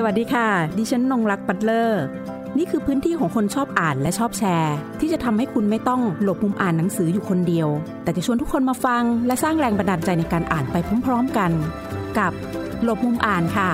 สวัสดีค่ะ ดิฉันนงรักปัตเลอร์ นี่คือพื้นที่ของคนชอบอ่านและชอบแชร์ ที่จะทำให้คุณไม่ต้องหลบมุมอ่านหนังสืออยู่คนเดียว แต่จะชวนทุกคนมาฟัง และสร้างแรงบันดาลใจในการอ่านไปพร้อมๆกัน กับหลบมุมอ่านค่ะ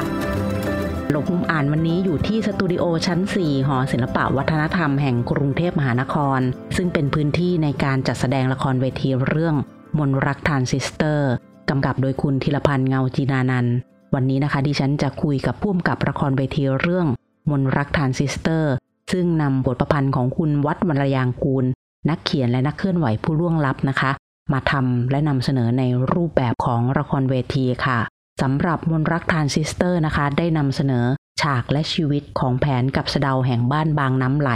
หลบมุมอ่านวันนี้อยู่ที่สตูดิโอชั้น 4 หอศิลปะวัฒนธรรมแห่งกรุงเทพมหานคร ซึ่งเป็นพื้นที่ในการจัดแสดงละครเวทีเรื่อง มนต์รักทรานซิสเตอร์กำกับโดยคุณธีรพันธ์เงาจีนานันท์ วันนี้นะคะดิฉันจะคุยกับผู้กำกับละครเวทีเรื่องมนต์รักทรานซิสเตอร์ ซึ่งนำบทประพันธ์ของคุณวัฒน์ วรรลยางกูร นักเขียนและนักเคลื่อนไหวผู้ล่วงลับนะคะ มาทำและนำเสนอในรูปแบบของละครเวทีค่ะสำหรับมนต์รักทรานซิสเตอร์นะคะ ได้นำเสนอฉากและชีวิตของแผนกับสะเดาแห่งบ้านบางน้ำไหล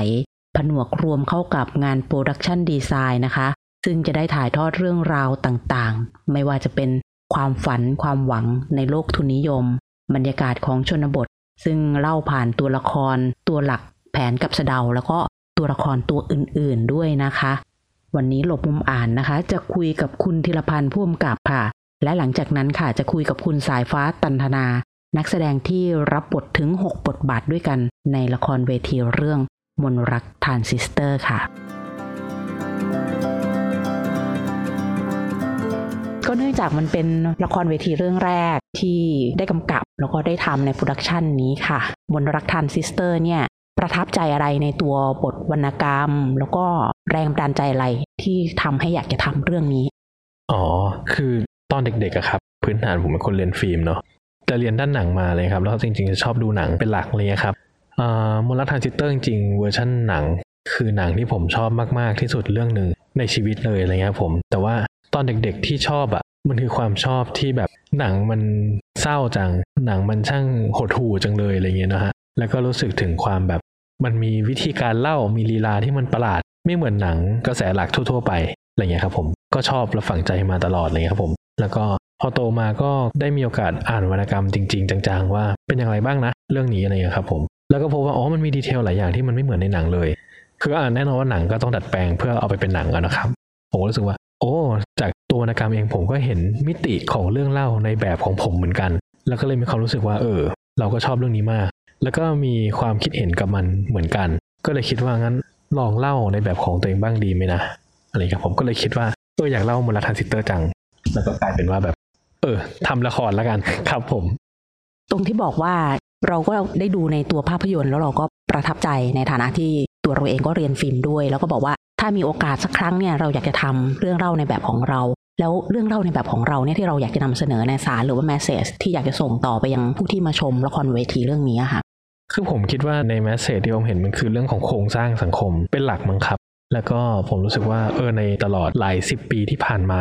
ผนวกรวมเข้ากับงาน production design นะคะ ซึ่งจะได้ถ่ายทอดเรื่องราวต่างๆ ไม่ว่าจะเป็น ความฝันความหวังในโลกทุนนิยม บรรยากาศของชนบท ซึ่งเล่าผ่านตัวละคร ตัวหลักแผนกับสเดา แล้วก็ตัวละครตัวอื่นๆด้วยนะคะ วันนี้หลบมุมอ่านนะคะ จะคุยกับคุณธีรพันธ์ผู้กำกับค่ะ และหลังจากนั้นค่ะจะคุยกับคุณสายฟ้าตันธนา นักแสดงที่รับบทถึง 6 บทบาทด้วยกัน ในละครเวทีเรื่องมนต์รักทรานซิสเตอร์ค่ะ ก็เนื่องจากมันเป็นละครเวทีเรื่องแรกที่ได้กำกับ แล้วก็ได้ทำใน production นี้ค่ะมนต์รักทรานซิสเตอร์เนี่ยประทับใจอะไรในตัวบทวรรณกรรม แล้วก็แรงบันดาลใจอะไรที่ทำให้อยากจะทำเรื่องนี้ อ๋อ คือตอนเด็กๆอะครับ พื้นฐานผมเป็นคนเรียนฟิล์มเนาะจะเรียนด้านหนังมาเลยครับ แล้วจริงๆจะชอบดูหนังเป็นหลักเลยครับอ่ามนต์รักทรานซิสเตอร์จริงๆเวอร์ชันหนัง คือหนังที่ผมชอบมากๆที่สุดเรื่องหนึ่งในชีวิตเลยอะไรเงี้ยผม แต่ว่า ตอนเด็กๆที่ชอบอะมันคือความชอบที่แบบหนังมันเศร้าจัง หนังมันช่างหดหู่จังเลยอะไรเงี้ยนะฮะ แล้วก็รู้สึกถึงความแบบ มันมีวิธีการเล่ามีลีลาที่มันประหลาด ไม่เหมือนหนังกระแสหลักทั่ว ๆ ไปอะไรเงี้ยครับผมก็ชอบและฝังใจมาตลอดเงี้ยครับผม แล้วก็พอโตมาก็ได้มีโอกาสอ่านวรรณกรรมจริง ๆ จังๆ ว่าเป็นอย่างไรบ้างนะ เรื่องนี้อะไรเงี้ยครับผม แล้วก็พบว่าอ๋อมันมีดีเทลหลายอย่างที่มันไม่เหมือนในหนังเลย คืออ่านแน่นอนว่าหนังก็ต้องดัดแปลงเพื่อเอาไปเป็นหนังอะนะครับผมรู้สึกว่า โอ้ จากตัววรรณกรรมเองผมก็เห็นมิติของเรื่องเล่าในแบบของผมเหมือนกัน แล้วก็เลยมีความรู้สึกว่า เออ เราก็ชอบเรื่องนี้มาก แล้วก็มีความคิดเห็นกับมันเหมือนกัน ก็เลยคิดว่างั้นลองเล่าในแบบของตัวเองบ้างดีไหมนะอะไรครับผมก็เลยคิดว่าเอออยากเล่ามนต์รักทรานซิสเตอร์จัง แล้วก็กลายเป็นว่าแบบ เออทำละครแล้วกันครับผม ตรงที่บอกว่าเราก็ได้ดูในตัวภาพยนตร์แล้วเราก็ประทับใจในฐานะที่ตัวเราเองก็เรียนฟิล์มด้วย แล้วก็บอกว่า ถ้ามีโอกาสสักครั้งเนี่ยเราอยากจะทำเรื่องเล่าในแบบของเรา แล้วเรื่องเล่าในแบบของเราเนี่ยที่เราอยากจะนำเสนอในสารหรือว่า message ที่อยากจะส่งต่อไปยังผู้ที่มาชมละครเวทีเรื่องนี้ค่ะคือผมคิดว่าใน message ที่ผมเห็นมันคือเรื่องของโครงสร้างสังคมเป็นหลักมั้งครับ แล้วก็ผมรู้สึกว่าเออในตลอดหลายสิบปีที่ผ่านมา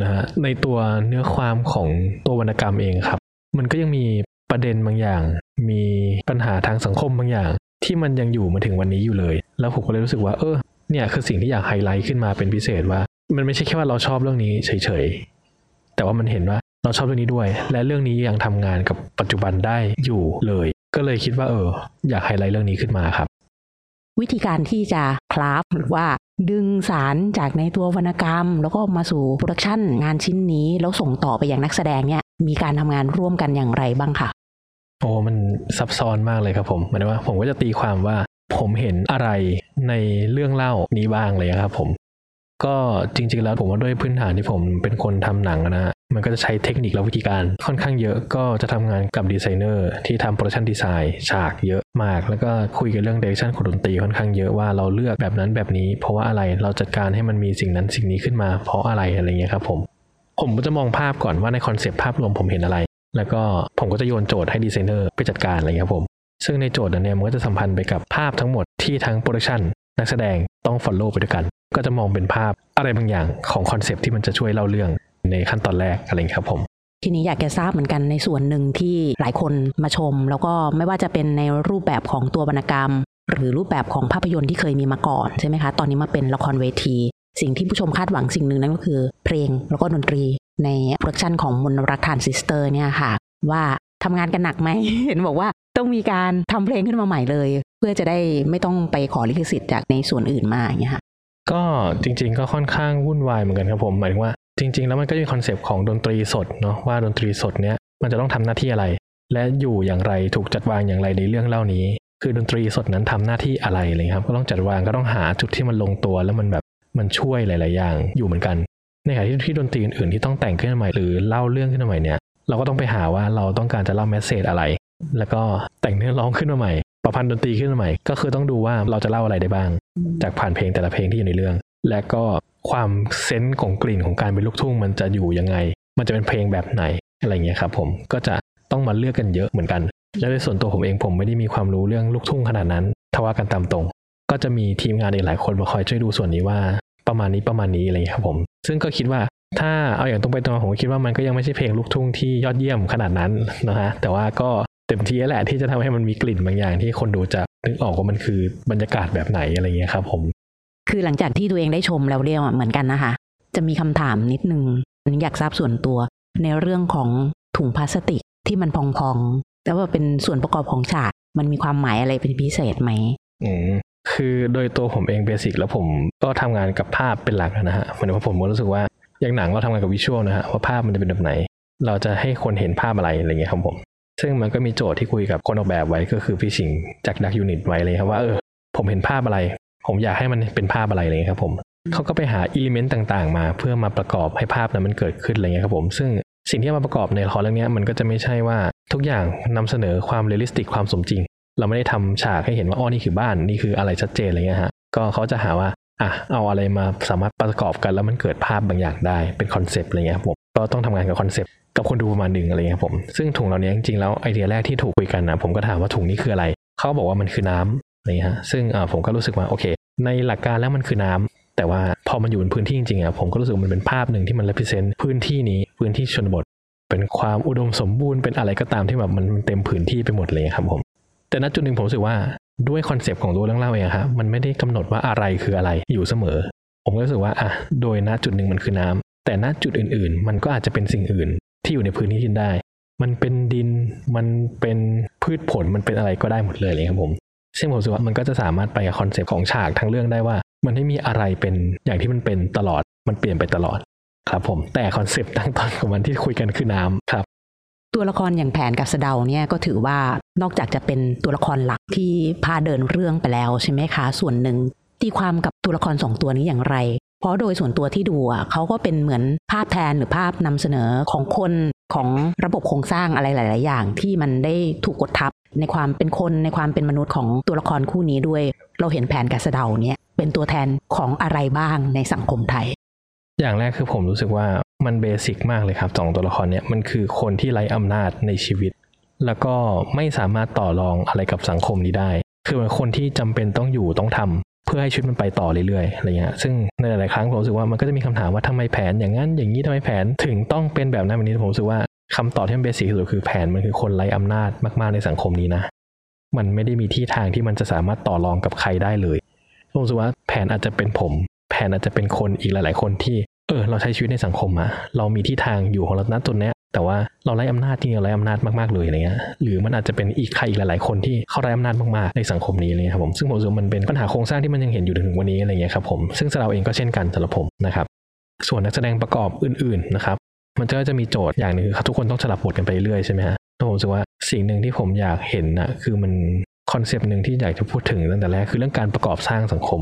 นะฮะในตัวเนื้อความของตัววรรณกรรมเองครับ มันก็ยังมีประเด็นบางอย่าง มีปัญหาทางสังคมบางอย่าง ที่มันยังอยู่มาถึงวันนี้อยู่เลย แล้วผมก็เลยรู้สึกว่า เออ เนี่ยคือสิ่งที่อยากไฮไลท์ขึ้นมาเป็นพิเศษว่า มันไม่ใช่แค่ว่าเราชอบเรื่องนี้เฉยๆ แต่ว่ามันเห็นว่าเราชอบเรื่องนี้ด้วย และเรื่องนี้ยังทำงานกับปัจจุบันได้อยู่เลย ก็เลยคิดว่าเออ อยากไฮไลท์เรื่องนี้ขึ้นมาครับ วิธีการที่จะ craft หรือว่าดึงสารจากในตัววรรณกรรม แล้วก็มาสู่ production งานชิ้นนี้แล้วส่งต่อไปยังนักแสดงเนี่ยมีการทำงานร่วมกันอย่างไรบ้างค่ะโอ้มันซับซ้อนมากเลยครับผมหมายถึงว่าผมก็จะตีความว่า ผมเห็นอะไรในเรื่องเล่านี้บ้างเลยครับผมก็จริงๆแล้วผมว่าด้วยพื้นฐานที่ผมเป็นคนทำหนังนะฮะมันก็จะใช้เทคนิคและวิธีการค่อนข้างเยอะก็จะทำงานกับดีไซเนอร์ที่ทำ production design ฉากเยอะมาก แล้วก็คุยกันเรื่อง direction ของดนตรีค่อนข้างเยอะว่าเราเลือกแบบนั้นแบบนี้ เพราะว่าอะไรเราจัดการให้มันมีสิ่งนั้นสิ่งนี้ขึ้นมา เพราะอะไรอะไรเงี้ยครับผมผมก็จะมองภาพก่อนว่าใน concept ภาพรวมผมเห็นอะไร แล้วก็ผมก็จะโยนโจทย์ให้ดีไซเนอร์ไปจัดการอะไรเงี้ยครับผม ซึ่งในโจทย์นั้นเนี่ยมันก็จะสัมพันธ์ไปกับภาพทั้งหมดที่ทั้ง production นักแสดงต้อง follow ไปด้วยกัน ก็จะมองเป็นภาพอะไรบางอย่างของ concept ที่มันจะช่วยเล่าเรื่องในขั้นตอนแรกอะไรครับผมทีนี้อยากจะทราบเหมือนกันในส่วนหนึ่งที่หลายคนมาชม แล้วก็ไม่ว่าจะเป็นในรูปแบบของตัววรรณกรรม หรือรูปแบบของภาพยนตร์ที่เคยมีมาก่อนใช่ไหมคะ ตอนนี้มาเป็นละครเวที สิ่งที่ผู้ชมคาดหวังสิ่งหนึ่งนั่นก็คือ เพลงแล้วก็ดนตรีใน production ของมนต์รักทรานซิสเตอร์เนี่ยค่ะ ว่า ทำงานกันหนักไหม เห็นบอกว่าต้องมีการทำเพลงขึ้นมาใหม่เลย เพื่อจะได้ไม่ต้องไปขอลิขสิทธิ์จากในส่วนอื่นมาอย่างเงี้ยค่ะก็จริง ๆ ก็ค่อนข้างวุ่นวายเหมือนกันครับผมหมายถึงว่าจริง ๆ แล้วมันก็มี concept ของดนตรีสดเนาะว่าดนตรีสดเนี้ยมันจะต้องทำหน้าที่อะไร และอยู่อย่างไรถูกจัดวางอย่างไรในเรื่องเล่านี้ คือดนตรีสดนั้นทำหน้าที่อะไรเลยครับ ก็ต้องจัดวางก็ต้องหาจุดที่มันลงตัวแล้วมันแบบมันช่วยหลาย ๆ อย่างอยู่เหมือนกันในขณะที่ที่ดนตรีอื่นๆที่ต้องแต่งขึ้นมาใหม่หรือเล่าเรื่องขึ้นมาใหม่เนี่ย เราก็ต้องไปหาว่าเราต้องการจะเล่าแมสเซจอะไร แล้วก็แต่งเนื้อร้องขึ้นมาใหม่ ประพันธ์ดนตรีขึ้นมาใหม่ ก็คือต้องดูว่าเราจะเล่าอะไรได้บ้าง จากผ่านเพลงแต่ละเพลงที่อยู่ในเรื่อง และก็ความเซนส์ของกลิ่นของการเป็นลูกทุ่งมันจะอยู่ยังไง มันจะเป็นเพลงแบบไหนอะไรเงี้ยครับผมก็จะต้องมาเลือกกันเยอะเหมือนกัน และในส่วนตัวผมเองผมไม่ได้มีความรู้เรื่องลูกทุ่งขนาดนั้นทว่ากันตามตรง ก็จะมีทีมงานอีกหลายคนมาคอยช่วยดูส่วนนี้ว่า ประมาณนี้ประมาณนี้อะไรเงี้ยครับผม ซึ่งก็คิดว่า ถ้าเอาอย่างตรงไปตรงมาผมก็คิดว่ามันก็ยังไม่ใช่เพลงลูกทุ่งที่ยอดเยี่ยมขนาดนั้นนะฮะแต่ว่าก็เต็มที่แหละที่จะทำให้มันมีกลิ่นบางอย่างที่คนดูจะนึกออกว่ามันคือบรรยากาศแบบไหนอะไรเงี้ยครับ ผม คือหลังจากที่ตัวเองได้ชมแล้วเรียวเหมือนกันนะคะ จะมีคำถามนิดนึงอันนี้อยากทราบส่วนตัว ในเรื่องของถุงพลาสติกที่มันพองๆแต่ว่าเป็นส่วนประกอบของฉากมันมีความหมายอะไรเป็นพิเศษไหมอืมคือโดยตัวผมเองเบสิกแล้วผมก็ทำงานกับภาพเป็นหลักนะฮะหมันว่าผมก็รู้สึกว่า อย่างหนังเราทำงานกับวิชวลนะฮะว่าภาพมันจะเป็นแบบไหน เราจะให้คนเห็นภาพอะไรอะไรเงี้ยครับผม ซึ่งมันก็มีโจทย์ที่คุยกับคนออกแบบไว้ก็คือพี่ชิงจาก DuckUnit ไว้เลยครับว่าเออผมเห็นภาพอะไร ผมอยากให้มันเป็นภาพอะไรอะไรเลยครับผมเขาก็ไปหา element ต่างๆ มา เพื่อมาประกอบให้ภาพนั้นมันเกิดขึ้นอะไรเงี้ยครับผม ซึ่งสิ่งที่มาประกอบในละครเรื่องนี้มันก็จะไม่ใช่ว่าทุกอย่างนำเสนอความ realistic ความสมจริง เราไม่ได้ทำฉากให้เห็นว่าอ๋อนี่คือบ้านนี่คืออะไรชัดเจนอะไรเงี้ยฮะก็เขาจะหาว่า อะเอาอะไรมาสามารถประกอบกันแล้วมันเกิดภาพบางอย่างได้เป็น concept อะไรเงี้ยครับผมก็ต้องทำงานกับ conceptกับคนดูประมาณหนึ่งอะไรเงี้ยครับผมซึ่งถุงเหล่านี้จริงๆแล้วไอเดียแรกที่ถูกคุยกันนะผมก็ถามว่าถุงนี้คืออะไร เขาบอกว่ามันคือน้ำอะไรเงี้ยฮะซึ่งอ่าผมก็รู้สึกว่าโอเค ในหลักการแล้วมันคือน้ำแต่ว่าพอมันอยู่บนพื้นที่จริงๆอะผมก็รู้สึกมันเป็นภาพหนึ่งที่มัน represent พื้นที่นี้พื้นที่ชนบท เป็นความอุดมสมบูรณ์เป็นอะไรก็ตามที่แบบมันมันเต็มพื้นที่ไปหมดเลยครับผม แต่ณจุดหนึ่งผมรู้สึกว่าด้วย concept ของตัวเรื่องเล่าเองครับมันไม่ได้กำหนดว่าอะไรคืออะไรอยู่เสมอ ผมก็รู้สึกว่าอะโดยณจุดหนึ่งมันคือน้ำแต่ณจุดอื่น ๆ มันก็อาจจะเป็นสิ่งอื่น ที่อยู่ในพื้นที่ที่ได้ มันเป็นดินมันเป็นพืชผลมันเป็นอะไรก็ได้หมดเลยเลยครับผมซึ่งผมรู้สึกว่ามันก็จะสามารถไปกับ concept ของฉากทั้งเรื่องได้ว่า มันไม่มีอะไรเป็นอย่างที่มันเป็นตลอดมันเปลี่ยนไปตลอดครับผมแต่ concept ตั้งต้นของมันที่คุยกันคือน้ำครับ ตัวละครอย่างแผนกับสะเดาเนี่ยก็ถือว่านอกจากจะเป็นตัวละครหลักที่พาเดินเรื่องไปแล้วใช่ไหมคะ ส่วนหนึ่งตีความกับตัวละครสองตัวนี้อย่างไร เพราะโดยส่วนตัวที่ดูอะเขาก็เป็นเหมือนภาพแทนหรือภาพนำเสนอของคนของระบบโครงสร้างอะไรหลาย ๆ อย่าง ที่มันได้ถูกกดทับในความเป็นคนในความเป็นมนุษย์ของตัวละครคู่นี้ด้วย เราเห็นแผนกับสเดาเนี่ยเป็นตัวแทนของอะไรบ้างในสังคมไทย อย่างแรกคือผมรู้สึกว่ามันเบสิกมากเลยครับสองตัวละครเนี่ยมันคือคนที่ไร้อำนาจในชีวิต แล้วก็ไม่สามารถต่อรองอะไรกับสังคมนี้ได้ คือเป็นคนที่จำเป็นต้องอยู่ต้องทำเพื่อให้ชีวิตมันไปต่อเรื่อยๆอะไรเงี้ยซึ่งในหลายๆครั้งผมรู้สึกว่ามันก็จะมีคำถามว่าทำไมแผนอย่างนั้นอย่างนี้ทำไมแผนถึงต้องเป็นแบบนั้นแบบนี้ผมรู้สึกว่าคำตอบที่มันเบสิกที่สุดคือแผนมันคือคนไร้อำนาจมากๆในสังคมนี้นะ มันไม่ได้มีที่ทางที่มันจะสามารถต่อรองกับใครได้เลยผมรู้สึกว่าแผนอาจจะเป็นผม แผนอาจจะเป็นคนอีกหลาย ๆ คนที่ เออเราใช้ชีวิตในสังคมอะเรามีที่ทางอยู่ของเราณจุดเนี้ยแต่ว่าเราไร้อำนาจจริงเราไร้อำนาจมากๆเลยอะไรเงี้ยหรือมันอาจจะเป็นอีกใครอีกหลายๆคนที่เขาไร้อำนาจมากๆในสังคมนี้เลยครับผมซึ่งผมรู้สึกมันเป็นปัญหาโครงสร้างที่มันยังเห็นอยู่ถึงวันนี้อะไรเงี้ยครับผมซึ่งเราเองก็เช่นกันสำหรับผมนะครับส่วนนักแสดงประกอบอื่นๆนะครับมันก็จะมีโจทย์อย่างหนึ่งคือทุกคนต้องสลับบทกันไปเรื่อยใช่ไหมฮะแล้วผมรู้สึกว่าสิ่งหนึ่งที่ผมอยากเห็นนะคือมันคอนเซปต์หนึ่งที่อยากจะพูดถึงตั้งแต่แรกคือเรื่องการประกอบสร้างสังคม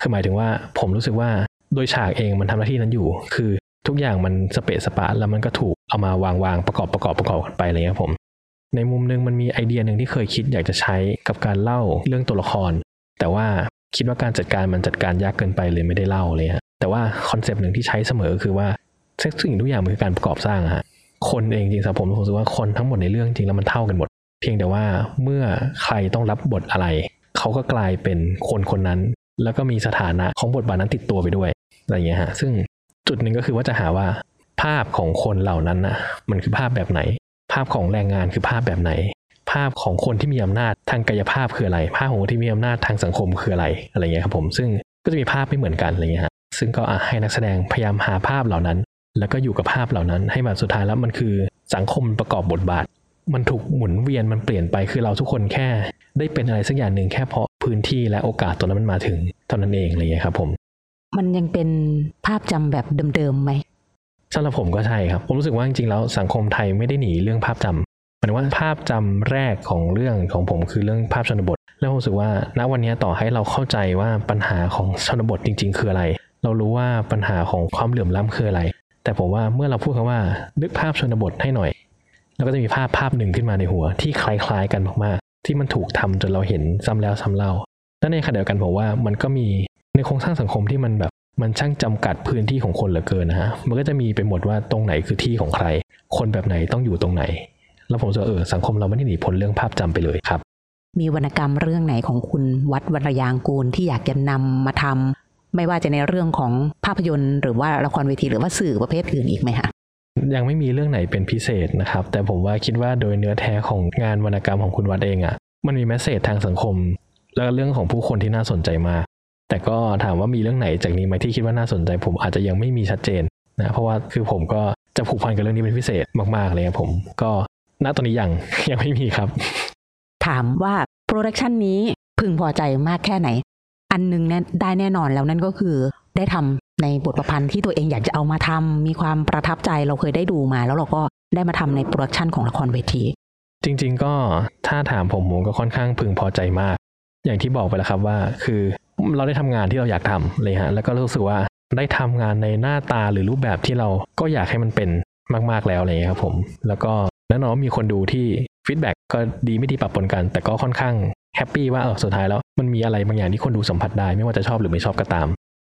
คือหมายถึงว่าผมรู้สึกว่า โดยฉากเองมันทำหน้าที่นั้นอยู่ คือทุกอย่างมันสเปะสปะแล้วมันก็ถูกเอามาวางวางประกอบประกอบประกอบกันไปอะไรเงี้ยผม ในมุมหนึงมันมีไอเดียหนึ่งที่เคยคิดอยากจะใช้กับการเล่าเรื่องตัวละคร แต่ว่าคิดว่าการจัดการมันจัดการยากเกินไปเลยไม่ได้เล่าเลยฮะแต่ว่าคอนเซปต์หนึ่งที่ใช้เสมอคือว่าสิ่งทุกอย่างมันคือการประกอบสร้างฮะคนเองจริงๆสำหรับผมผมรู้สึกว่าคนทั้งหมดในเรื่องจริงแล้วมันเท่ากันหมด เพียงแต่ว่าเมื่อใครต้องรับบทอะไร เขาก็กลายเป็นคนคนนั้น แล้วก็มีสถานะของบทบาทนั้นติดตัวไปด้วยอะไรเงี้ยฮะซึ่งจุดหนึ่งก็คือว่าจะหาว่าภาพของคนเหล่านั้นนะมันคือภาพแบบไหน ภาพของแรงงานคือภาพแบบไหน ภาพของคนที่มีอำนาจทางกายภาพคืออะไร ภาพของคนที่มีอำนาจทางสังคมคืออะไรอะไรเงี้ยครับผมซึ่งก็จะมีภาพไม่เหมือนกันอะไรเงี้ยฮะซึ่งก็ให้นักแสดงพยายามหาภาพเหล่านั้น แล้วก็อยู่กับภาพเหล่านั้น ให้แบบสุดท้ายแล้วมันคือสังคมประกอบบทบาท มันถูกหมุนเวียนมันเปลี่ยนไปคือเราทุกคนแค่ ได้เป็นอะไรสักอย่างหนึ่งแค่เพราะพื้นที่และโอกาสตัวนั้นมันมาถึงเท่านั้นเองอะไรเงี้ยครับผม มันยังเป็นภาพจำแบบเดิมๆไหมสำหรับผมก็ใช่ครับ ผมรู้สึกว่าจริงๆแล้วสังคมไทยไม่ได้หนีเรื่องภาพจหมายถึงว่าภาพจำแรกของเรื่องของผมคือเรื่องภาพชนบท แล้วผมรู้สึกว่าณวันนี้ต่อให้เราเข้าใจว่าปัญหาของชนบทจริง ๆ คืออะไร เรารู้ว่าปัญหาของความเหลื่อมล้ำคืออะไร แต่ผมว่าเมื่อเราพูดคำว่านึกภาพชนบทให้หน่อย แล้วก็จะมีภาพภาพหนึ่งขึ้นมาในหัว ที่คล้ายๆกันมากๆ ที่มันถูกทำจนเราเห็นซ้ำแล้วซ้ำเล่าและในขณะเดียวกันผมว่ามันก็มีในโครงสร้างสังคมที่มันแบบมันช่างจำกัดพื้นที่ของคนเหลือเกินนะฮะ มันก็จะมีไปหมดว่าตรงไหนคือที่ของใคร คนแบบไหนต้องอยู่ตรงไหน แล้วผมจะเออสังคมเราไม่ได้หนีพ้นเรื่องภาพจำไปเลยครับ มีวรรณกรรมเรื่องไหนของคุณวัดวรรยางกูลที่อยากจะนำมาทำไม่ว่าจะในเรื่องของภาพยนตร์ หรือว่าละครเวทีหรือว่าสื่อประเภทอื่นอีกไหมคะ ยังไม่มีเรื่องไหนเป็นพิเศษนะครับ แต่ผมว่าคิดว่าโดยเนื้อแท้ของงานวรรณกรรมของคุณวัดเองอะ่ะ มันมีแมสเซจทางสังคม แล้วก็เรื่องของผู้คนที่น่าสนใจมา แต่ก็ถามว่ามีเรื่องไหนจากนี้ไหมที่คิดว่าน่าสนใจ ผมอาจจะยังไม่มีชัดเจนนะเพราะว่าคือผมก็จะผูกพันกับเรื่องนี้เป็นพิเศษมากๆเลยครับผมก็ณตอนนี้ยังยังไม่มีครับ ถามว่า production นี้พึงพอใจมากแค่ไหน อันหนึงเนี่ยได้แน่นอนแล้วนั่นก็คือได้ทำ ในบทประพันธ์ที่ตัวเองอยากจะเอามาทำมีความประทับใจเราเคยได้ดูมา แล้วเราก็ได้มาทำใน production ของละครเวที จริง ๆ ก็ถ้าถามผมผมก็ค่อนข้างพึงพอใจมาก อย่างที่บอกไปแล้วครับว่า คือเราได้ทำงานที่เราอยากทำเลยฮะแล้วก็รู้สึกว่าได้ทำงานในหน้าตาหรือรูปแบบที่เราก็อยากให้มันเป็นมาก ๆแล้วอะไรอย่างเงี้ยครับผม แล้วก็แน่นอนว่ามีคนดูที่ feedback ก็ดีไม่ดีปรับปนกัน แต่ก็ค่อนข้าง happy ว่าเออสุดท้ายแล้วมันมีอะไรบางอย่างที่คนดูสัมผัสได้ไม่ว่าจะชอบหรือไม่ชอบก็ตาม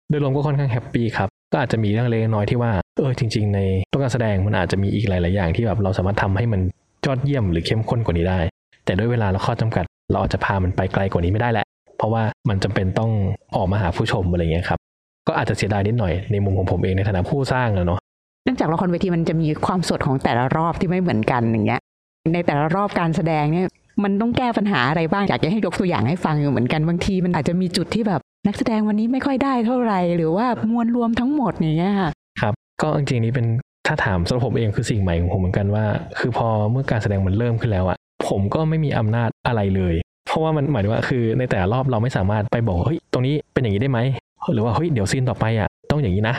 โดยรวมก็ค่อนข้าง happy ครับก็อาจจะมีเรื่องเล็กน้อยที่ว่าเออจริง ๆ ในตัวการแสดงมันอาจจะมีอีกหลาย ๆ อย่างที่แบบเราสามารถทำให้มันยอดเยี่ยมหรือเข้มข้นกว่านี้ได้ แต่ด้วยเวลาและข้อจำกัด เราอาจจะพามันไปไกลกว่านี้ไม่ได้แหละ เพราะว่ามันจำเป็นต้องออกมาหาผู้ชมอะไรเงี้ยครับก็อาจจะเสียดายนิดหน่อยในมุมของผมเองในฐานะผู้สร้างอะเนาะเนื่องจากละครเวทีมันจะมีความสดของแต่ละรอบที่ไม่เหมือนกันอย่างเงี้ย ในแต่ละรอบการแสดงเนี่ยมันต้องแก้ปัญหาอะไรบ้างอยากจะให้ยกตัวอย่างให้ฟังอยู่เหมือนกันบางทีมันอาจจะมีจุดที่แบบ นักแสดงวันนี้ไม่ค่อยได้เท่าไหร่หรือว่ามวลรวมทั้งหมดอย่างเงี้ยค่ะครับ ก็จริงๆนี้เป็นถ้าถามสำหรับผมเองคือสิ่งใหม่ของผมเหมือนกันว่า คือพอเมื่อการแสดงมันเริ่มขึ้นแล้วอะผมก็ไม่มีอำนาจอะไรเลย เพราะว่ามันหมายถึงว่าคือในแต่ละรอบเราไม่สามารถไปบอกเฮ้ยตรงนี้เป็นอย่างนี้ได้ไหมหรือว่าเฮ้ยเดี๋ยวซีนต่อไปอะต้องอย่างนี้นะ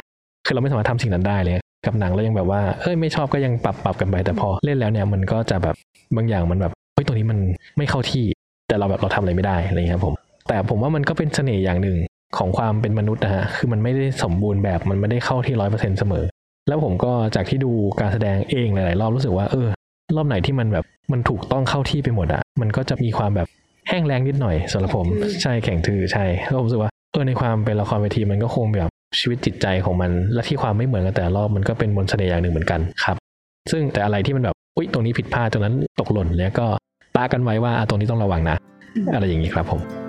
คือเราไม่สามารถทำสิ่งนั้นได้เลย กับหนังเรายังแบบว่าเอ้ยไม่ชอบก็ยังปรับปรับกันไปแต่พอเล่นแล้วเนี่ยมันก็จะแบบบางอย่างมันแบบเฮ้ยตรงนี้มันไม่เข้าที่ แต่เราแบบเราทำอะไรไม่ได้อะไรอย่างเงี้ยครับผม แต่ผมว่ามันก็เป็นเสน่ห์อย่างหนึ่งของความเป็นมนุษย์นะฮะคือมันไม่ได้สมบูรณ์แบบมันไม่ได้เข้าที่ร้อยเปอร์เซ็นต์เสมอ แล้วผมก็จากที่ดูการแสดงเองหลายๆรอบรู้สึกว่าเออ รอบไหนที่มันแบบมันถูกต้องเข้าที่ไปหมดอะมันก็จะมีความแบบแห้งแล้งนิดหน่อยสำหรับผมใช่แข็งทื่อใช่แล้วผมรู้สึกว่าเออในความเป็นละครเวทีมันก็คงแบบชีวิตจิตใจของมัน และที่ความไม่เหมือนกันแต่ละรอบมันก็เป็นมนต์เสน่ห์อย่างหนึ่งเหมือนกันครับ ซึ่งแต่อะไรที่มันแบบอุ้ยตรงนี้ผิดพลาดตรงนั้นตกหล่นแล้วก็ตากันไว้ว่าอะตรงนี้ต้องระวังนะ อะไรอย่างนี้ครับผม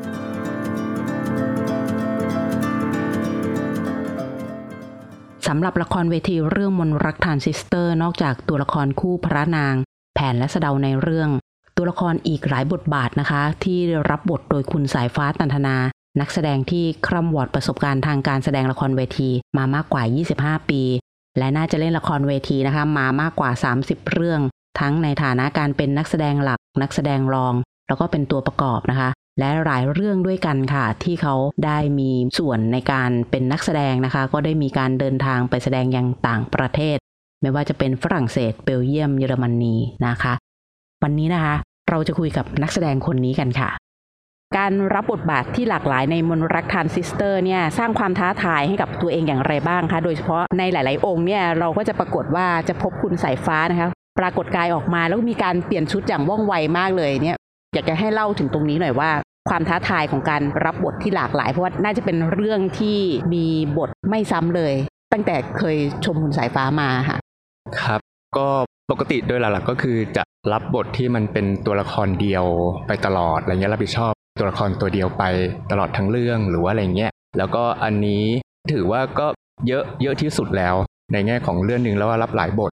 สำหรับละครเวทีเรื่องมนต์รักทรานซิสเตอร์ นอกจากตัวละครคู่พระนาง แผนและสะเดาในเรื่อง ตัวละครอีกหลายบทบาทนะคะ ที่รับบทโดยคุณสายฟ้าตันธนา นักแสดงที่คร่ำวอดประสบการณ์ทางการแสดงละครเวทีมามากกว่า 25 ปี และน่าจะเล่นละครเวทีนะคะ มามากกว่า 30 เรื่อง ทั้งในฐานะการเป็นนักแสดงหลัก นักแสดงรอง แล้วก็เป็นตัวประกอบนะคะ และหลายเรื่องด้วยกันค่ะ ที่เขาได้มีส่วนในการเป็นนักแสดงนะคะ ก็ได้มีการเดินทางไปแสดงยังต่างประเทศ ไม่ว่าจะเป็นฝรั่งเศสเบลเยียมเยอรมนีนะคะ วันนี้นะคะ เราจะคุยกับนักแสดงคนนี้กันค่ะ การรับบทบาทที่หลากหลายในมนต์รักทรานซิสเตอร์เนี่ยสร้างความท้าทายให้กับตัวเองอย่างไรบ้างคะ โดยเฉพาะในหลาย ๆ องก์เนี่ยเราก็จะปรากฏว่าจะพบคุณสายฟ้านะคะปรากฏกายออกมาแล้วมีการเปลี่ยนชุดอย่างว่องไวมากเลยเนี่ยอยากจะให้เล่าถึงตรงนี้หน่อยว่า ความท้าทายของการรับบทที่หลากหลาย เพราะว่าน่าจะเป็นเรื่องที่มีบทไม่ซ้ำเลย ตั้งแต่เคยชมคุณสายฟ้ามาค่ะครับ ก็ปกติโดยหลักๆก็คือจะรับบทที่มันเป็นตัวละครเดียวไปตลอดอะไรเงี้ยรับผิดชอบตัวละครตัวเดียวไปตลอดทั้งเรื่องหรือว่าอะไรเงี้ยแล้วก็อันนี้ถือว่าก็เยอะเยอะที่สุดแล้ว ในแง่ของเรื่องหนึ่งแล้วว่ารับหลายบท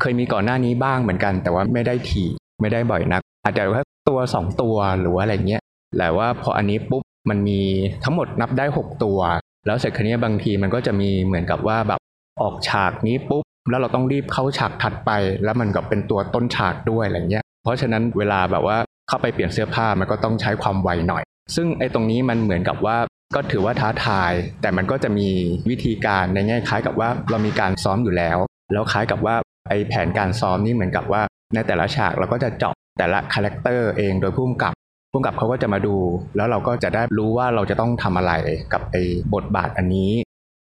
เคยมีก่อนหน้านี้บ้างเหมือนกัน แต่ว่าไม่ได้ถี่ไม่ได้บ่อยนัก อาจจะแค่ตัวสองตัวหรือว่าอะไรเงี้ย แต่ว่าพออันนี้ปุ๊บมันมีทั้งหมดนับได้หกตัว แล้วเสร็จคันนี้บางทีมันก็จะมีเหมือนกับว่าแบบออกฉากนี้ปุ๊บแล้วเราต้องรีบเข้าฉากถัดไป แล้วมันก็เป็นตัวต้นฉากด้วยอะไรเงี้ย เพราะฉะนั้นเวลาแบบว่าเข้าไปเปลี่ยนเสื้อผ้ามันก็ต้องใช้ความไวหน่อย ซึ่งไอ้ตรงนี้มันเหมือนกับว่าก็ถือว่าท้าทาย แต่มันก็จะมีวิธีการในแง่คล้ายกับว่าเรามีการซ้อมอยู่แล้ว แล้วคล้ายกับว่าไอ้แผนการซ้อมนี่เหมือนกับว่า ในแต่ละฉากเราก็จะเจาะแต่ละคาแรคเตอร์เองโดยผู้กำกับ ผู้กำกับเขาก็จะมาดู แล้วเราก็จะได้รู้ว่าเราจะต้องทำอะไรกับไอ้บทบาทอันนี้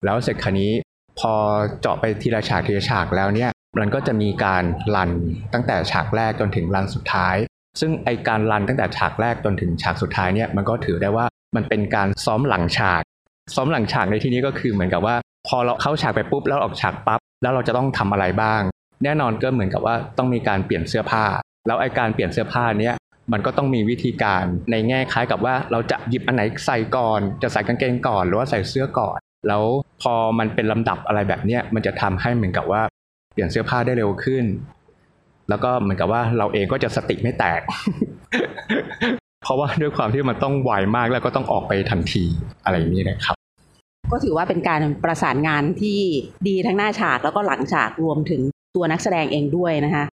แล้วเสร็จคันนี้พอเจาะไปทีละฉากทีละฉากแล้วเนี่ยมันก็จะมีการรันตั้งแต่ฉากแรกจนถึงรันสุดท้าย ซึ่งไอการรันตั้งแต่ฉากแรกจนถึงฉากสุดท้ายเนี่ยมันก็ถือได้ว่ามันเป็นการซ้อมหลังฉาก ซ้อมหลังฉากในที่นี้ก็คือเหมือนกับว่า พอเราเข้าฉากไปปุ๊บแล้วออกฉากปั๊บแล้วเราจะต้องทำอะไรบ้าง แน่นอนก็เหมือนกับว่าต้องมีการเปลี่ยนเสื้อผ้า แล้วไอการเปลี่ยนเสื้อผ้าเนี้ย มันก็ต้องมีวิธีการในแง่คล้ายกับว่าเราจะหยิบอันไหนใส่ก่อน จะใส่กางเกงก่อน หรือว่าใส่เสื้อก่อน แล้วพอมันเป็นลำดับอะไรแบบเนี้ยมันจะทำให้เหมือนกับว่าเปลี่ยนเสื้อผ้าได้เร็วขึ้น แล้วก็เหมือนกับว่าเราเองก็จะสติไม่แตก เพราะว่าด้วยความที่มันต้องไวมากแล้วก็ต้องออกไปทันทีอะไรนี้นะครับ ก็ถือว่าเป็นการประสานงานที่ดีทั้งหน้าฉากแล้วก็หลังฉากรวมถึงตัวนักแสดงเองด้วยนะคะ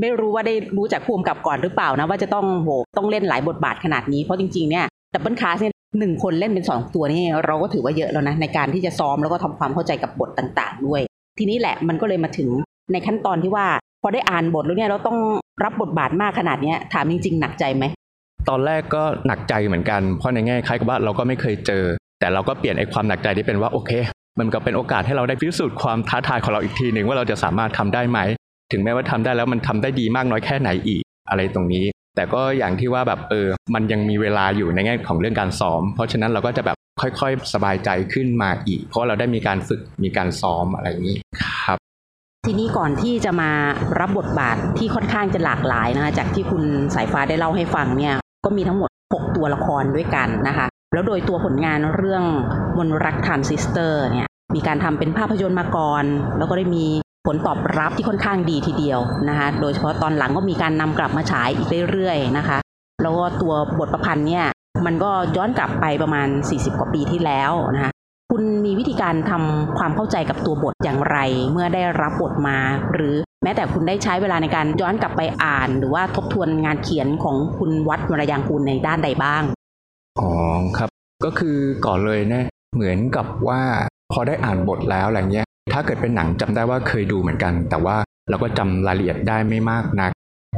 ไม่รู้ว่าได้รู้จากผู้กำกับก่อนหรือเปล่านะ ว่าจะต้องโหต้องเล่นหลายบทบาทขนาดนี้เพราะจริงๆเนี่ย double cast เนี่ยหนึ่งคนเล่นเป็นสองตัวนี่เราก็ถือว่าเยอะแล้วนะ ในการที่จะซ้อมแล้วก็ทำความเข้าใจกับบทต่าง ๆ ด้วย ทีนี้แหละมันก็เลยมาถึงในขั้นตอนที่ว่า พอได้อ่านบทแล้วเนี่ยเราต้องรับบทบาทมากขนาดนี้ถามจริง ๆ หนักใจไหมตอนแรกก็หนักใจเหมือนกันเพราะในแง่คล้ายกับว่าเราก็ไม่เคยเจอ แต่เราก็เปลี่ยนไอ้ความหนักใจที่เป็นว่าโอเค มันก็เป็นโอกาสให้เราได้พิสูจน์ความท้าทายของเราอีกทีหนึ่งว่าเราจะสามารถทำได้ไหม ถึงแม้ว่าทำได้แล้วมันทำได้ดีมากน้อยแค่ไหนอีกอะไรตรงนี้ แต่ก็อย่างที่ว่าแบบเออ มันยังมีเวลาอยู่ในแง่ของเรื่องการซ้อม เพราะฉะนั้นเราก็จะแบบค่อยๆ สบายใจขึ้นมาอีก เพราะเราได้มีการฝึกมีการซ้อมอะไรอย่างนี้ครับทีนี้ก่อนที่จะมารับบทบาทที่ค่อนข้างจะหลากหลายนะคะจากที่คุณสายฟ้าได้เล่าให้ฟังเนี่ยก็มีทั้งหมด 6 ตัวละครด้วยกันนะคะ แล้วโดยตัวผลงานเรื่องมนรักทานซิสเตอร์เนี่ยมีการทำเป็นภาพยนตร์มาก่อน แล้วก็ได้มี ผลตอบรับที่ค่อนข้างดีทีเดียวนะคะ โดยเฉพาะตอนหลังก็มีการนำกลับมาฉายอีกเรื่อยๆนะคะ แล้วก็ตัวบทประพันธ์เนี่ยมันก็ย้อนกลับไปประมาณ 40 กว่าปีที่แล้วนะคะคุณมีวิธีการทำความเข้าใจกับตัวบทอย่างไร เมื่อได้รับบทมา หรือแม้แต่คุณได้ใช้เวลาในการย้อนกลับไปอ่าน หรือว่าทบทวนงานเขียนของคุณวัดวรยางกูลในด้านใดบ้างอ๋อครับ ก็คือก่อนเลยเนี่ยเหมือนกับว่าพอได้อ่านบทแล้วอะไรเงี้ย ถ้าเกิดเป็นหนังจำได้ว่าเคยดูเหมือนกัน แต่ว่าเราก็จำรายละเอียดได้ไม่มากนัก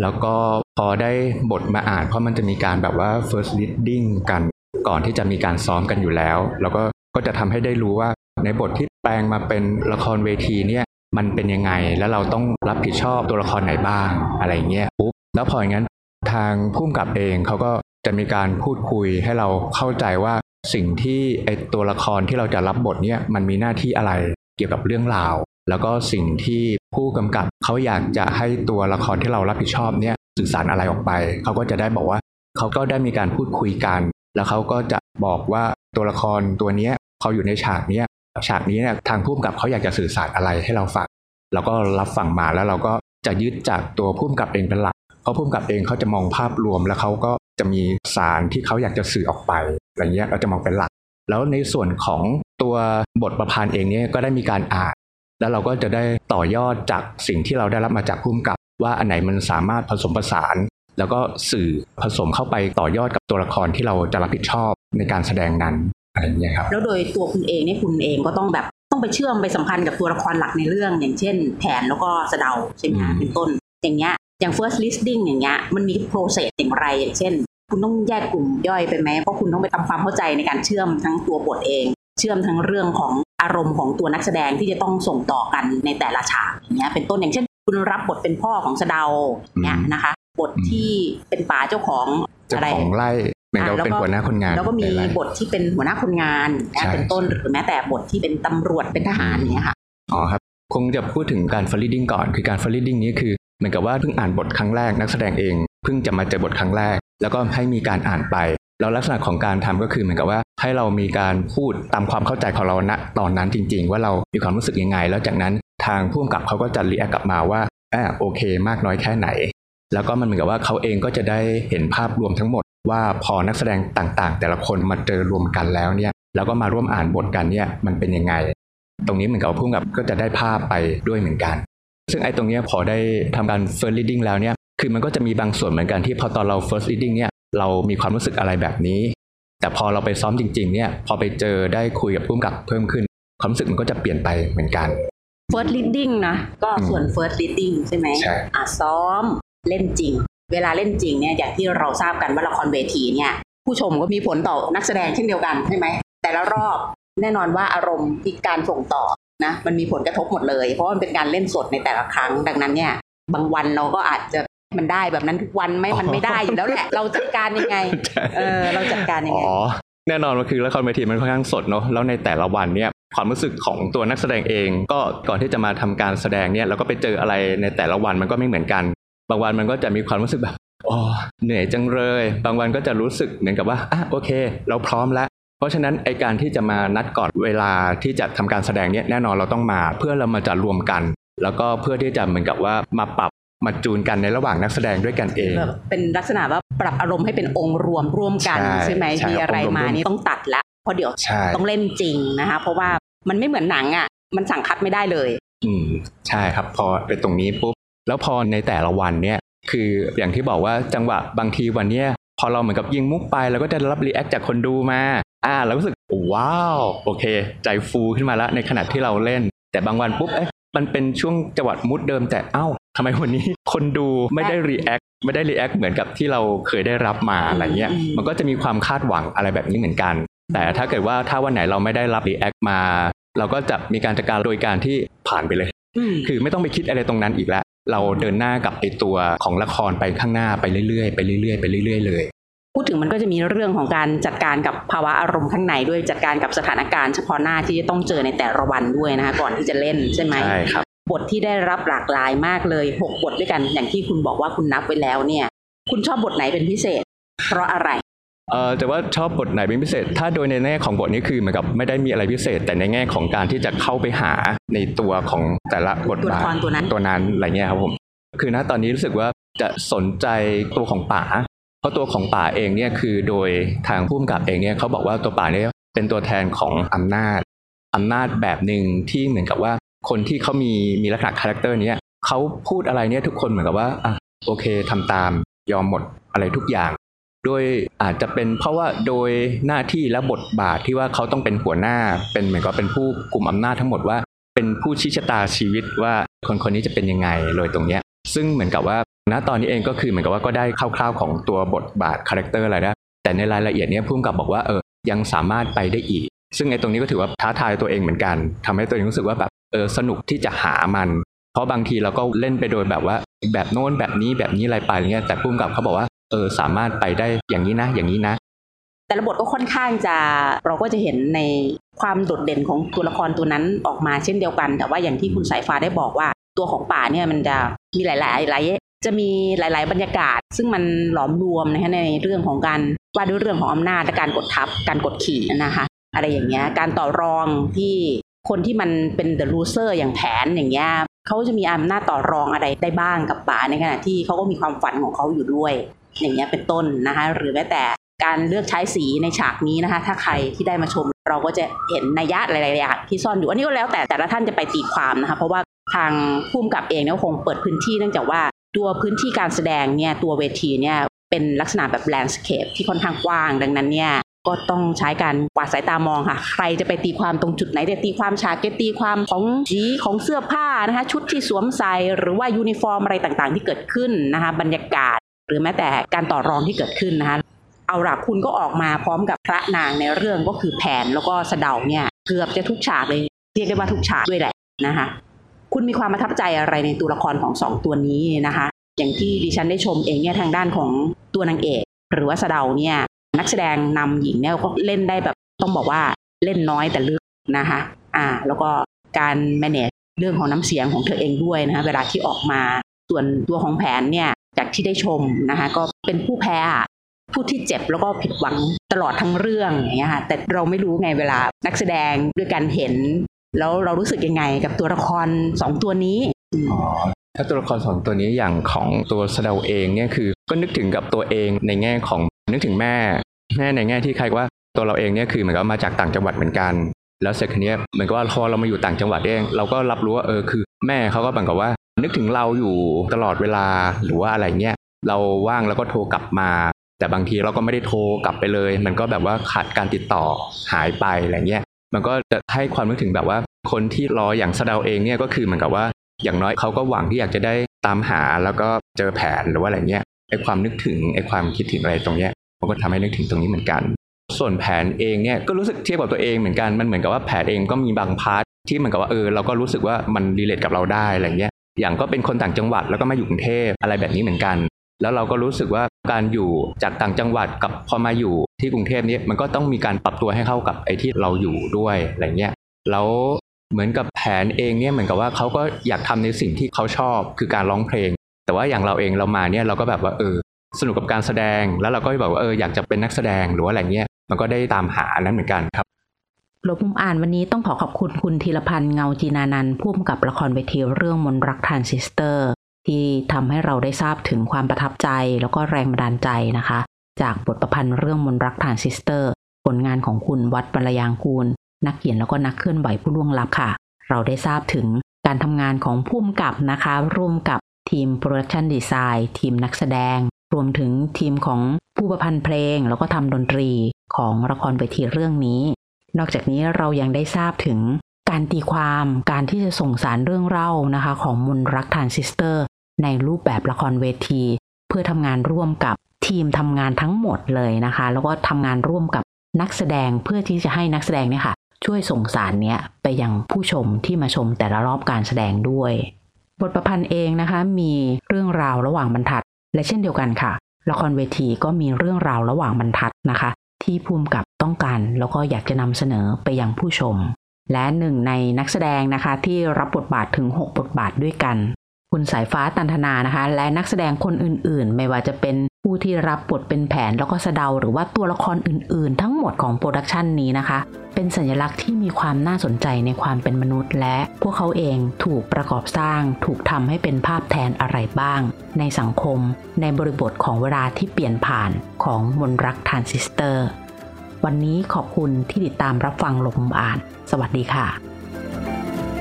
แล้วก็พอได้บทมาอ่านเพราะมันจะมีการแบบว่า first reading กัน ก่อนที่จะมีการซ้อมกันอยู่แล้ว แล้วก็ก็จะทำให้ได้รู้ว่าในบทที่แปลงมาเป็นละครเวทีเนี่ยมันเป็นยังไงแล้วเราต้องรับผิดชอบตัวละครไหนบ้างอะไรเงี้ยปุ๊บแล้วพออย่างนั้นทางผู้กำกับเองเขาก็จะมีการพูดคุยให้เราเข้าใจว่าสิ่งที่ไอตัวละครที่เราจะรับบทเนี่ยมันมีหน้าที่อะไร กี่ยวกับเรื่องราว แล้วก็สิ่งที่ผู้กำกับเขาอยากจะให้ตัวละครที่เรารับผิดชอบเนี่ยสื่อสารอะไรออกไปเขาก็จะได้บอกว่าเขาก็ได้มีการพูดคุยกัน แล้วเขาก็จะบอกว่าตัวละครตัวเนี้ยพออยู่ในฉากเนี้ยฉากนี้เนี่ยทางผู้กำกับเขาอยากจะสื่อสารอะไรให้เราฟังเราก็รับฟังมาแล้วเราก็จะยึดจากตัวผู้กำกับเองเป็นหลักเพราะผู้กำกับเองเขาจะมองภาพรวมแล้วเขาก็จะมีสารที่เขาอยากจะสื่อออกไปอะไรเงี้ยเราจะมองเป็นหลัก แล้วในส่วนของ ตัวบทประพันธ์เองเนี่ยก็ได้มีการอ่านแล้วเราก็จะได้ต่อยอดจากสิ่งที่เราได้รับมาจากผู้กำกับ ว่าอันไหนมันสามารถผสมผสาน แล้วก็สื่อผสมเข้าไปต่อยอดกับตัวละครที่เราจะรับผิดชอบในการแสดงนั้นอะไรอย่างเงี้ยครับแล้วโดยตัวคุณเองเนี่ยคุณเองก็ต้องแบบต้องไปเชื่อมไปสัมพันธ์กับตัวละครหลักในเรื่อง อย่างเช่นแผนแล้วก็สะเดาใช่ไหมคะอืมเป็นต้น อย่างเงี้ยอย่าง first listing อย่างเงี้ยมันมี process อย่างไรอย่างเช่น คุณต้องแยกกลุ่มย่อยไปไหมเพราะคุณต้องไปทำความเข้าใจในการเชื่อมทั้งตัวบทเอง เชื่อมทั้งเรื่องของอารมณ์ของตัวนักแสดงที่จะต้องส่งต่อกันในแต่ละฉากอย่างเงี้ยเป็นต้นอย่างเช่น คุณรับบทเป็นพ่อของสะเดาอย่างเงี้ยนะคะบทที่เป็นป๋าเจ้าของเจ้าอะไรของไร่เหมือนกับอ่าแล้วก็เป็นหัวหน้าคนงาน แล้วก็มีในไร่บทที่เป็นหัวหน้าคนงานใช่นะเป็นต้นหรือแม้แต่บทที่เป็นตำรวจเป็นทหารอย่างเนี้ยค่ะอ๋อครับคงจะพูดถึงการฟลิดดิ้งก่อนคือการฟลิดดิ้งนี้คือเหมือนกับว่าเพิ่งอ่านบทครั้งแรกนักแสดงเอง เพิ่งจะมาเจอบทครั้งแรก แล้วก็ให้มีการอ่านไป แล้วลักษณะของการทำก็คือเหมือนกับว่าให้เรามีการพูดตามความเข้าใจของเราณตอนนั้นจริง ๆ ว่าเรามีความรู้สึกยังไง แล้วจากนั้นทางผู้กำกับเขาก็จะรีแอคกลับมาว่าอ่าโอเค มากน้อยแค่ไหน แล้วก็มันเหมือนกับว่าเขาเองก็จะได้เห็นภาพรวมทั้งหมด ว่าพอนักแสดงต่างๆ แต่ละคนมาเจอรวมกันแล้วเนี่ยแล้วก็มาร่วมอ่านบทกันเนี่ยมันเป็นยังไง ตรงนี้เหมือนกับผู้กำกับก็จะได้ภาพไปด้วยเหมือนกัน ซึ่งไอ้ตรงเนี้ยพอได้ทำการ first reading แล้วเนี่ยคือมันก็จะมีบางส่วนเหมือนกันที่พอตอนเรา first reading เนี่ย เรามีความรู้สึกอะไรแบบนี้ แต่พอเราไปซ้อมจริง ๆ เนี่ย พอไปเจอได้คุยกับผู้กำกับเพิ่มขึ้น ความรู้สึกมันก็จะเปลี่ยนไปเหมือนกัน first reading นะ ก็ส่วน first reading ใช่ไหมใช่อะซ้อมเล่นจริง เวลาเล่นจริงเนี่ยอย่างที่เราทราบกันว่าละครเวทีเนี่ย ผู้ชมก็มีผลต่อนักแสดงเช่นเดียวกันใช่ไหมแต่ละรอบแน่นอนว่าอารมณ์ที่การส่งต่อนะมันมีผลกระทบหมดเลย เพราะมันเป็นการเล่นสดในแต่ละครั้งดังนั้นเนี่ย บางวันเราก็อาจจะ มันได้แบบนั้นทุกวันไหม่มันไม่ได้อยู่แล้วแหละ เราจัดการยังไง เออเราจัดการยังอ๋ไงอแน่นอนว่าคือละครเวทีมันค่อนข้างสดเนาะ แล้วในแต่ละวันเนี่ยความรู้สึกของตัวนักแสดงเอง ก็ก่อนที่จะมาทำการแสดงเนี่ยเราก็ไปเจออะไรในแต่ละวันมันก็ไม่เหมือนกัน บางวันมันก็จะมีความรู้สึกแบบอ๋อเหนื่อยจังเลย บางวันก็จะรู้สึกเหมือนกับว่าอะโอเค เราพร้อมแล้วเพราะฉะนั้นไอการที่จะมานัดก่อนเวลาที่จะทำการแสดงเนี่ยแน่นอนเราต้องมา เพื่อเรามาจะรวมกัน แล้วก็เพื่อที่จะเหมือนกับว่ามาปรับ มาจูนกันในระหว่างนักแสดงด้วยกันเองแบบเป็นลักษณะว่าปรับอารมณ์ให้เป็นองค์รวมร่วมกันใช่ใช่ไหมใช่มีอะไรองค์รวมมาร่วมนี่ต้องตัดละเพราะเดี๋ยวใช่ต้องเล่นจริงนะคะ เพราะว่ามันไม่เหมือนหนังอะ มันสั่ง cut ไม่ได้เลย อืมใช่ครับ พอไปตรงนี้ปุ๊บแล้วพอในแต่ละวันเนี่ย คืออย่างที่บอกว่าจังหวะบางทีวันเนี้ยพอเราเหมือนกับยิงมุกไปเราก็จะรับ react จากคนดูมา อ่าเรารู้สึก wow okay ใจฟูขึ้นมาแล้วในขณะที่เราเล่น แต่บางวันปุ๊บเอ๊ะ มันเป็นช่วงจังหวะมุกเดิมแต่เอ้าทำไมวันนี้คนดูไม่ได้ react ไม่ได้ react เหมือนกับที่เราเคยได้รับมาอะไรเงี้ยอืมมันก็จะมีความคาดหวังอะไรแบบนี้เหมือนกัน แต่ถ้าเกิดว่าถ้าวันไหนเราไม่ได้รับ react มา เราก็จะมีการจัดการโดยการที่ผ่านไปเลยอืมคือไม่ต้องไปคิดอะไรตรงนั้นอีกแล้ว เราเดินหน้ากับไอตัวของละครไปข้างหน้าไปเรื่อยๆไปเรื่อยๆไปเรื่อยๆเลย พูดถึงมันก็จะมีเรื่องของการจัดการกับภาวะอารมณ์ข้างในด้วยจัดการกับสถานการณ์เฉพาะหน้าที่จะต้องเจอในแต่ละวันด้วยนะคะก่อนที่จะเล่นใช่ไหมใช่ครับบทที่ได้รับหลากหลายมากเลยหกบทด้วยกันอย่างที่คุณบอกว่าคุณนับไว้แล้วเนี่ย คุณชอบบทไหนเป็นพิเศษ เพราะอะไรเออแต่ว่าชอบบทไหนเป็นพิเศษ ถ้าโดยในแง่ของบทนี้คือเหมือนกับไม่ได้มีอะไรพิเศษ แต่ในแง่ของการที่จะเข้าไปหาในตัวของแต่ละบทตัวละบาทครตัวนั้นตัวนั้นอะไรเงี้ยครับผมคือณตอนนี้รู้สึกว่าจะสนใจตัวของป๋า เพราะตัวของป๋าเองเนี่ยคือโดยทางผู้กำกับเองเนี่ยเขาบอกว่าตัวป๋าเนี่ยเป็นตัวแทนของอำนาจอำนาจแบบหนึ่งที่เหมือนกับว่าคนที่เขามีมีลักษณะ character เนี้ยเขาพูดอะไรเนี่ยทุกคนเหมือนกับว่าอะโอเคทำตามยอมหมดอะไรทุกอย่าง โดยอาจจะเป็นเพราะว่าโดยหน้าที่และบทบาทที่ว่าเขาต้องเป็นหัวหน้า เป็นเหมือนกับเป็นผู้กลุ่มอำนาจทั้งหมดว่า เป็นผู้ชี้ชะตาชีวิตว่าคนคนนี้จะเป็นยังไงเลยตรงเนี้ย ซึ่งเหมือนกับว่าณตอนนี้เองก็คือเหมือนกับว่าก็ได้คร่าวๆของตัวบทบาท character อะไรนะแต่ในรายละเอียดเนี้ยพุ่มกับบอกว่าเออยังสามารถไปได้อีก ซึ่งไอ้ตรงนี้ก็ถือว่าท้าทายตัวเองเหมือนกันทำให้ตัวเองรู้สึกว่าแบบเออสนุกที่จะหามัน เพราะบางทีเราก็เล่นไปโดยแบบว่า แบบโน้นแบบนี้แบบนี้อะไรไปอะไรเงี้ยแต่พุ่มกับเขาบอกว่าเออสามารถไปได้อย่างนี้นะ อย่างนี้นะ แต่ละบทก็ค่อนข้างจะเราก็จะเห็นในความโดดเด่นของตัวละครตัวนั้นออกมาเช่นเดียวกัน แต่ว่าอย่างที่คุณสายฟ้าได้บอกว่า ตัวของป่าเนี่ยมันจะมีหลาย ๆ หลายจะมีหลาย ๆ บรรยากาศ ซึ่งมันหลอมรวมนะคะในเรื่องของการว่าด้วยเรื่องของอำนาจและการกดทับการกดขี่นะคะอะไรอย่างเงี้ยการต่อรองที่คนที่มันเป็น the loser อย่างแผนอย่างเงี้ยเขาจะมีอำนาจต่อรองอะไรได้บ้างกับป่าในขณะที่เขาก็มีความฝันของเขาอยู่ด้วย อย่างเงี้ยเป็นต้นนะคะหรือแม้แต่การเลือกใช้สีในฉากนี้นะคะ ถ้าใครที่ได้มาชมเราก็จะเห็นนัยยะหลายๆอย่างที่ซ่อนอยู่อันนี้ก็แล้วแต่แต่ละท่านจะไปตีความนะคะเพราะว่า ทางผู้กำกับเองเนี่ยคงเปิดพื้นที่เนื่องจากว่าตัวพื้นที่การแสดงเนี่ยตัวเวทีเนี่ยเป็นลักษณะแบบ landscape ที่ค่อนข้างกว้าง ดังนั้นเนี่ยก็ต้องใช้การกวาดสายตามองค่ะ ใครจะไปตีความตรงจุดไหนจะตีความฉากจะตีความของสีของเสื้อผ้านะคะชุดที่สวมใส่หรือว่ายูนิฟอร์มอะไรต่างๆ ที่เกิดขึ้นนะคะบรรยากาศ หรือแม้แต่การต่อรองที่เกิดขึ้นนะคะเอาละคุณก็ออกมาพร้อมกับพระนางในเรื่องก็คือแผนแล้วก็สะเดาเนี่ยเกือบจะทุกฉากเลยเรียกได้ว่าทุกฉากด้วยแหละนะคะ คุณมีความประทับใจอะไรในตัวละครของสองตัวนี้นะคะ อย่างที่ดิฉันได้ชมเองเนี่ยทางด้านของตัวนางเอกหรือว่าสเดาเนี่ยนักแสดงนำหญิงเนี่ยก็เล่นได้แบบต้องบอกว่าเล่นน้อยแต่ลึกนะคะ อ่า แล้วก็การ manage เรื่องของน้ำเสียงของเธอเองด้วยนะคะเวลาที่ออกมาส่วนตัวของแผนเนี่ยจากที่ได้ชมนะคะ ก็เป็นผู้แพ้ผู้ที่เจ็บแล้วก็ผิดหวังตลอดทั้งเรื่องอย่างเงี้ยค่ะแต่เราไม่รู้ไงเวลานักแสดงด้วยกันเห็น แล้วเรารู้สึกยังไงกับตัวละครสองตัวนี้อ๋อถ้าตัวละครสองตัวนี้อย่างของตัวสเดาเองเนี่ยคือ ก็นึกถึงกับตัวเองในแง่ของนึกถึงแม่แม่ในแง่ที่ใครว่าตัวเราเองเนี่ยคือเหมือนกับมาจากต่างจังหวัดเหมือนกัน แล้วเสร็จคันนี้ยเหมือนกับว่าพอเรามาอยู่ต่างจังหวัดเองเราก็รับรู้ว่าเออคือ แม่เขาก็เหมือนกับว่า นึกถึงเราอยู่ตลอดเวลาหรือว่าอะไรเงี้ยเราว่างแล้วก็โทรกลับมา แต่บางทีเราก็ไม่ได้โทรกลับไปเลย มันก็แบบว่าขาดการติดต่อหายไปอะไรเงี้ย มันก็จะให้ความนึกถึงแบบว่า คนที่รออย่างสะเดาเองเนี่ยก็คือเหมือนกับว่าอย่างน้อยเขาก็หวังที่อยากจะได้ตามหาแล้วก็เจอแผนหรือว่าอะไรเงี้ยไอความนึกถึงไอความคิดถึงอะไรตรงเนี้ยมันก็ทำให้นึกถึงตรงนี้เหมือนกัน ส่วนแผนเองเนี่ยก็รู้สึกเทียบกับตัวเองเหมือนกันมันเหมือนกับว่าแผนเองก็มีบาง part ที่เหมือนกับว่าเออเราก็รู้สึกว่ามัน relate กับเราได้อะไรเงี้ยอย่างก็เป็นคนต่างจังหวัดแล้วก็มาอยู่กรุงเทพอะไรแบบนี้เหมือนกัน แล้วเราก็รู้สึกว่าการอยู่จากต่างจังหวัดกับพอมาอยู่ที่กรุงเทพนี้มันก็ต้องมีการปรับตัวให้เข้ากับไอ้ที่เราอยู่ด้วยอะไรเงี้ยแล้วเหมือนกับแผนเองเนี่ยเหมือนกับว่าเขาก็อยากทำในสิ่งที่เขาชอบคือการร้องเพลง แต่ว่าอย่างเราเองเรามาเนี่ยเราก็แบบว่าเออสนุกกับการแสดงแล้วเราก็แบบว่าเอออยากจะเป็นนักแสดงหรือว่าอะไรเงี้ยมันก็ได้ตามหานั้นเหมือนกันครับหลบมุมอ่านวันนี้ต้องขอขอบคุณคุณธีรพันธ์เงาจีนานันท์ผู้กำกับละครเวทีเรื่องมนต์รักทรานซิสเตอร์ ที่ทำให้เราได้ทราบถึงความประทับใจแล้วก็แรงบันดาลใจนะคะ จากบทประพันธ์เรื่องมนต์รักทรานซิสเตอร์ ผลงานของคุณวัฒน์ วรรลยางกูร นักเขียนแล้วก็นักเคลื่อนไหวผู้ล่วงลับค่ะ เราได้ทราบถึงการทำงานของผู้กำกับนะคะ ร่วมกับทีม production design ทีมนักแสดง รวมถึงทีมของผู้ประพันธ์เพลง แล้วก็ทำดนตรีของละครเวทีเรื่องนี้ นอกจากนี้เรายังได้ทราบถึงการตีความการที่จะส่งสารเรื่องเล่านะคะ ของมนต์รักทรานซิสเตอร์ ในรูปแบบละครเวที เพื่อทำงานร่วมกับทีมทำงานทั้งหมดเลยนะคะ แล้วก็ทำงานร่วมกับนักแสดงเพื่อที่จะให้นักแสดงเนี่ยค่ะ ช่วยส่งสารเนี้ยไปยังผู้ชมที่มาชมแต่ละรอบการแสดงด้วย บทประพันธ์เองนะคะ มีเรื่องราวระหว่างบรรทัด และเช่นเดียวกันค่ะ ละครเวทีก็มีเรื่องราวระหว่างบรรทัดนะคะ ที่ภูมิกับต้องการแล้วก็อยากจะนำเสนอไปยังผู้ชม และหนึ่งในนักแสดงนะคะที่รับบทบาทถึง 6 บทบาทด้วยกัน คุณสายฟ้าตันธนานะคะ และนักแสดงคนอื่นๆ ไม่ว่าจะเป็นผู้ที่รับบทเป็นแผนแล้วก็สะเดา หรือว่าตัวละครอื่นๆ ทั้งหมดของโปรดักชันนี้นะคะ เป็นสัญลักษณ์ที่มีความน่าสนใจในความเป็นมนุษย์ และพวกเขาเองถูกประกอบสร้าง ถูกทำให้เป็นภาพแทนอะไรบ้าง ในสังคม ในบริบทของเวลาที่เปลี่ยนผ่านของมนต์รักทรานซิสเตอร์ วันนี้ขอบคุณที่ติดตามรับฟังหลบมุมอ่าน สวัสดีค่ะ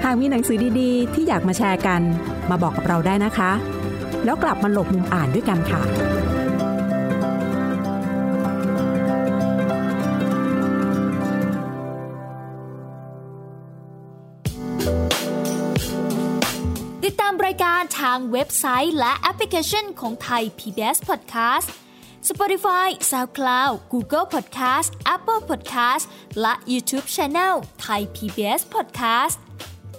หากมีหนังสือดีๆ ที่อยากมาแชร์กันมาบอกกับเราได้นะคะ แล้วกลับมาหลบมุมอ่านด้วยกันค่ะติดตามรายการทางเว็บไซต์และแอปพลิเคชันของไทย PBS Podcast Spotify SoundCloud Google Podcast Apple Podcast และ YouTube Channel Thai PBS Podcast